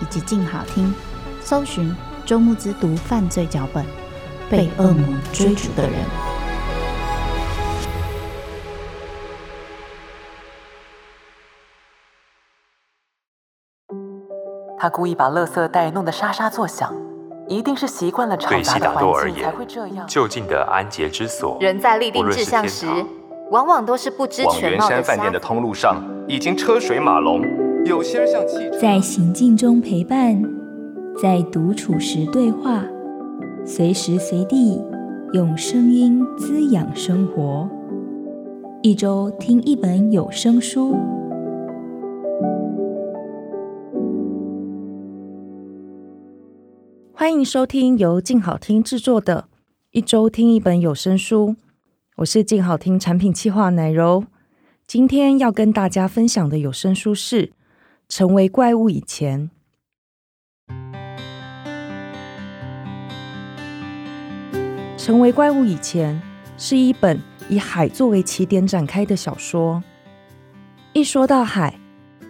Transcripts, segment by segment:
以及静好听，搜寻。周慕之读犯罪脚本，被恶魔追逐的人。他故意把垃圾袋弄得沙沙作响，一定是习惯了吵杂的环境才会这样。就近的安洁之所，人在立定志向时，往往都是不知全貌的。往圆山饭店的通路上已经车水马龙，有些人像汽车在行进中陪伴。在独处时对话，随时随地用声音滋养生活。一周听一本有声书，欢迎收听由静好听制作的《一周听一本有声书》。我是静好听产品企划奶柔，今天要跟大家分享的有声书是《成为怪物以前》。成为怪物以前，是一本以海作为起点展开的小说。一说到海，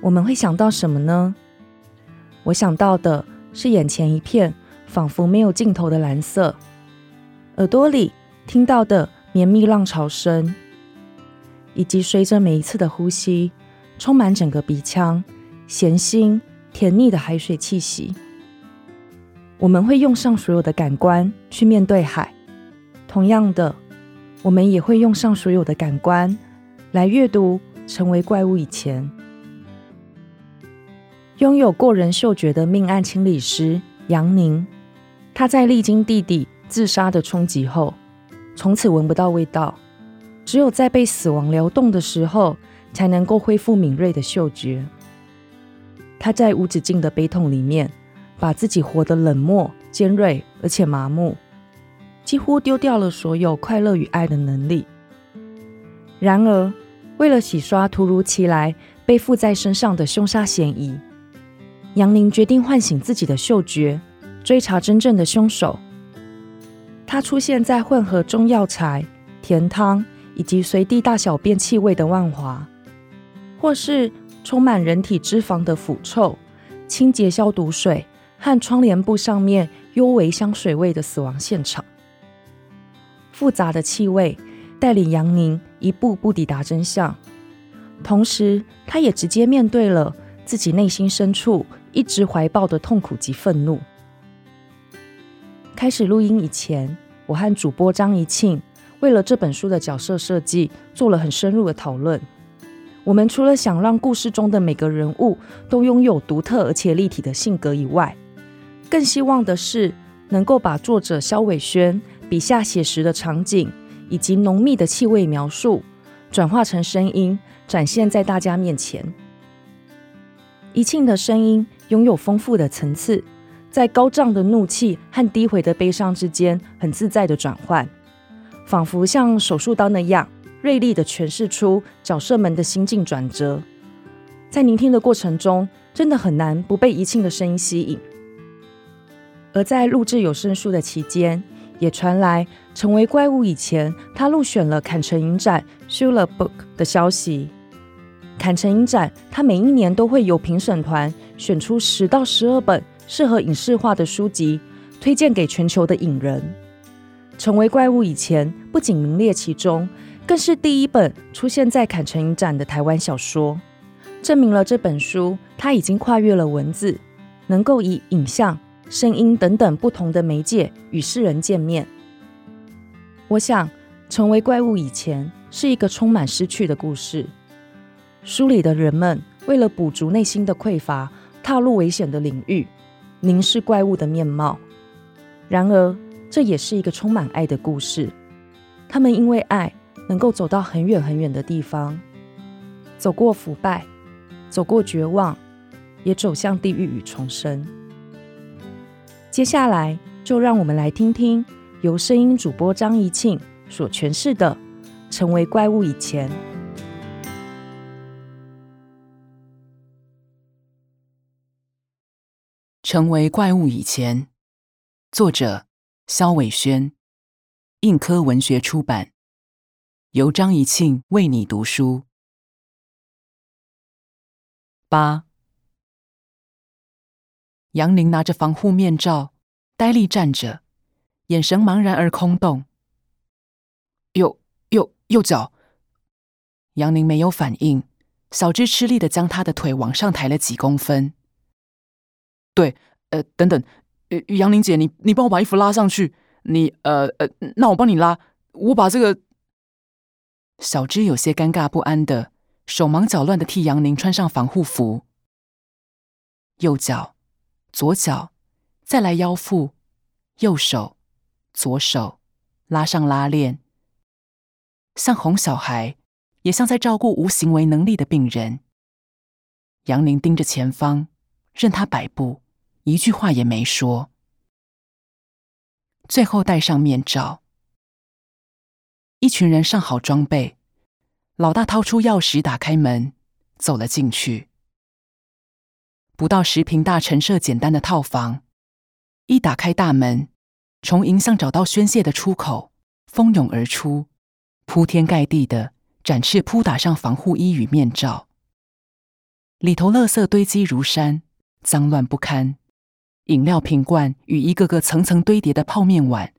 我们会想到什么呢？我想到的是眼前一片仿佛没有尽头的蓝色，耳朵里听到的绵密浪潮声，以及随着每一次的呼吸，充满整个鼻腔咸腥甜腻的海水气息。我们会用上所有的感官去面对海。同样的，我们也会用上所有的感官来阅读《成为怪物以前》。拥有过人嗅觉的命案清理师杨宁，他在历经弟弟自杀的冲击后，从此闻不到味道，只有在被死亡撩动的时候，才能够恢复敏锐的嗅觉。他在无止境的悲痛里面，把自己活得冷漠、尖锐，而且麻木。几乎丢掉了所有快乐与爱的能力。然而，为了洗刷突如其来背负在身上的凶杀嫌疑，杨宁决定唤醒自己的嗅觉，追查真正的凶手。他出现在混合中药材、甜汤以及随地大小便气味的万华，或是充满人体脂肪的腐臭、清洁消毒水和窗帘布上面幽微香水味的死亡现场。复杂的气味带领杨宁一步步抵达真相，同时，他也直接面对了自己内心深处一直怀抱的痛苦及愤怒。开始录音以前，我和主播张怡庆为了这本书的角色设计做了很深入的讨论。我们除了想让故事中的每个人物都拥有独特而且立体的性格以外，更希望的是能够把作者萧伟轩。笔下写实的场景以及浓密的气味描述，转化成声音，展现在大家面前。怡庆的声音拥有丰富的层次，在高涨的怒气和低回的悲伤之间，很自在的转换，仿佛像手术刀那样锐利的诠释出角色们的心境转折。在聆听的过程中，真的很难不被怡庆的声音吸引。而在录制有声书的期间，也传来成为怪物以前，他入选了坎城影展 Schiller Book 的消息。坎城影展，他每一年都会由评审团选出十到十二本适合影视化的书籍，推荐给全球的影人。成为怪物以前，不仅名列其中，更是第一本出现在坎城影展的台湾小说，证明了这本书它已经跨越了文字，能够以影像、声音等等不同的媒介与世人见面。我想，成为怪物以前是一个充满失去的故事。书里的人们为了补足内心的匮乏，踏入危险的领域，凝视怪物的面貌。然而，这也是一个充满爱的故事。他们因为爱，能够走到很远很远的地方，走过腐败，走过绝望，也走向地狱与重生。接下来，就让我们来听听由声音主播张怡庆所诠释的《成为怪物以前》。成为怪物以前，作者萧伟轩，印科文学出版，由张怡庆为你读书。八，杨宁拿着防护面罩，呆立站着，眼神茫然而空洞。右右右脚，杨宁没有反应，小芝吃力的将他的腿往上抬了几公分。对，呃，等等，呃，杨宁姐，你你帮我把衣服拉上去。你，呃呃，那我帮你拉。我把这个。小芝有些尴尬不安的，手忙脚乱的替杨宁穿上防护服。右脚，左脚，再来腰腹，右手，左手，拉上拉链，像哄小孩，也像在照顾无行为能力的病人。杨宁盯着前方，任他摆布。一句话也没说，最后戴上面罩。一群人上好装备，老大掏出钥匙打开门，走了进去。不到十坪大陈设简单的套房，一打开大门，从营巷找到宣泄的出口，蜂拥而出，铺天盖地的展翅扑打上防护衣与面罩。里头垃圾堆积如山，脏乱不堪。饮料瓶罐与一个个层层堆叠的泡面碗，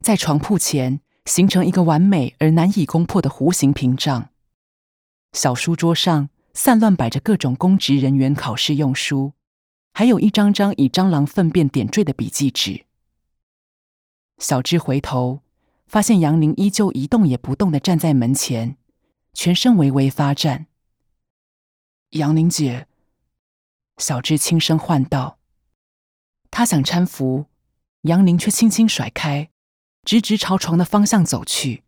在床铺前形成一个完美而难以攻破的弧形屏障。小书桌上散乱摆着各种公职人员考试用书，还有一张张以蟑螂粪便点缀的笔记纸。小芝回头，发现杨宁依旧一动也不动的站在门前，全身微微发颤。杨宁姐，小智轻声唤道。他想搀扶，杨宁却轻轻甩开，直直朝床的方向走去。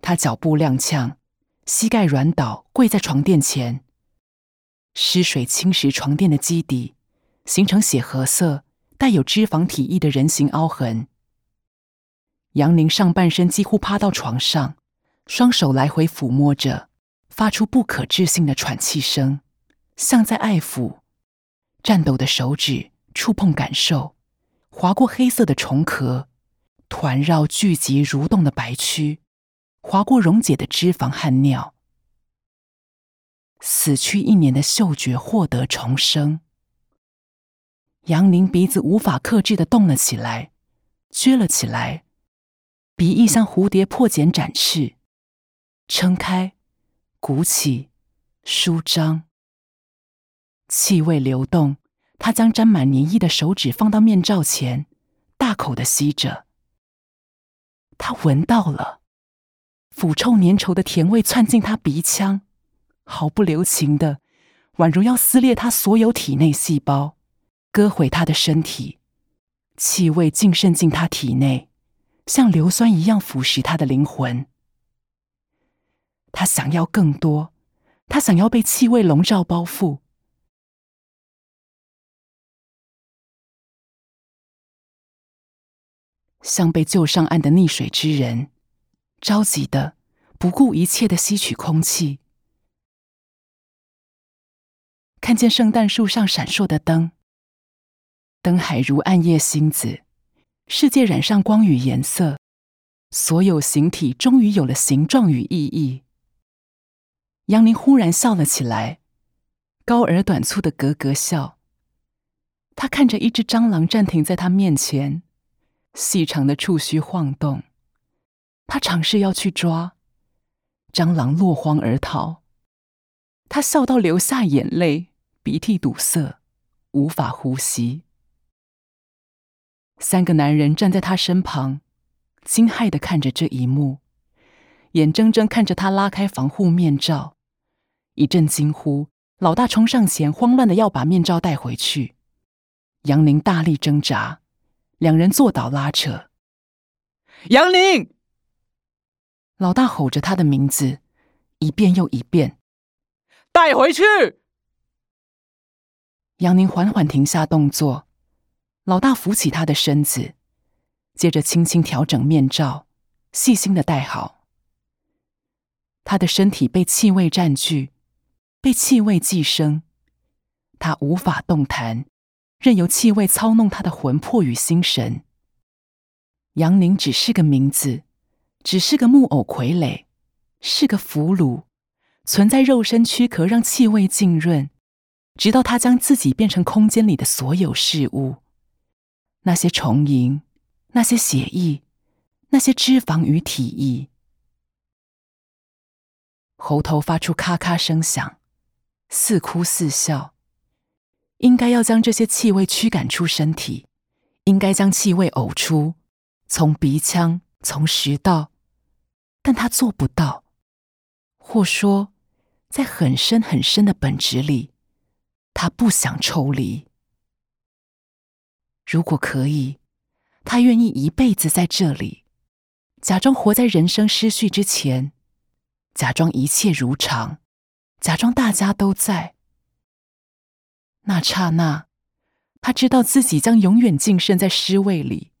他脚步踉跄，膝盖软倒，跪在床垫前。湿水侵蚀床垫的基底，形成血褐色、带有脂肪体液的人形凹痕。杨宁上半身几乎趴到床上，双手来回抚摸着，发出不可置信的喘气声，像在爱抚。颤抖的手指。触碰感受，划过黑色的虫壳，团绕聚集蠕动的白蛆，划过溶解的脂肪和尿。死去一年的嗅觉获得重生。杨宁鼻子无法克制的动了起来，撅了起来，鼻翼像蝴蝶破茧展翅，撑开，鼓起，舒张，气味流动。他将沾满粘液的手指放到面罩前，大口的吸着。他闻到了，腐臭粘稠的甜味窜进他鼻腔，毫不留情的，宛如要撕裂他所有体内细胞，割毁他的身体。气味浸渗进他体内，像硫酸一样腐蚀他的灵魂。他想要更多，他想要被气味笼罩包覆。像被救上岸的溺水之人，着急的、不顾一切的吸取空气。看见圣诞树上闪烁的灯，灯海如暗夜星子，世界染上光与颜色，所有形体终于有了形状与意义。杨宁忽然笑了起来，高而短促的咯咯笑。他看着一只蟑螂暂停在他面前。细长的触须晃动，他尝试要去抓，蟑螂落荒而逃。他笑到流下眼泪，鼻涕堵塞，无法呼吸。三个男人站在他身旁，惊骇的看着这一幕，眼睁睁看着他拉开防护面罩。一阵惊呼，老大冲上前，慌乱的要把面罩带回去。杨宁大力挣扎，两人坐倒拉扯。杨宁，老大吼着他的名字，一遍又一遍。带回去。杨宁缓缓停下动作，老大扶起他的身子，接着轻轻调整面罩，细心的戴好。他的身体被气味占据，被气味寄生，他无法动弹，任由气味操弄他的魂魄与心神。杨宁只是个名字，只是个木偶傀儡，是个俘虏，存在肉身躯壳让气味浸润，直到他将自己变成空间里的所有事物，那些虫蝇，那些血液，那些脂肪与体液。喉头发出咔咔声响，似哭似笑。应该要将这些气味驱赶出身体，应该将气味呕出，从鼻腔，从食道，但他做不到。或说，在很深很深的本质里，他不想抽离。如果可以，他愿意一辈子在这里，假装活在人生失序之前。假装一切如常，假装大家都在。那刹那，他知道自己将永远浸身在尸位里，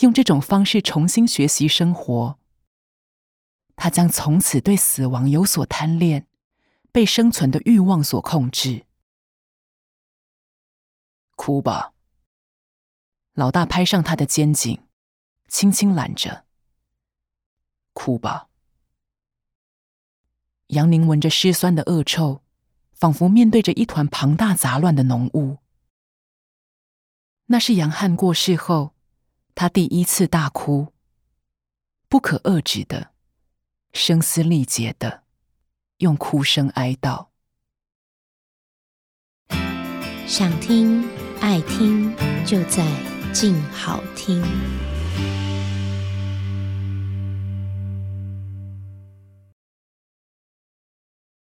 用这种方式重新学习生活。他将从此对死亡有所贪恋，被生存的欲望所控制。哭吧，老大拍上他的肩颈，轻轻揽着。哭吧。杨宁闻着尸酸的恶臭，仿佛面对着一团庞大杂乱的浓雾。那是杨汉过世后，他第一次大哭，不可遏止的，声嘶力竭的，用哭声哀悼。想听爱听，就在静好听。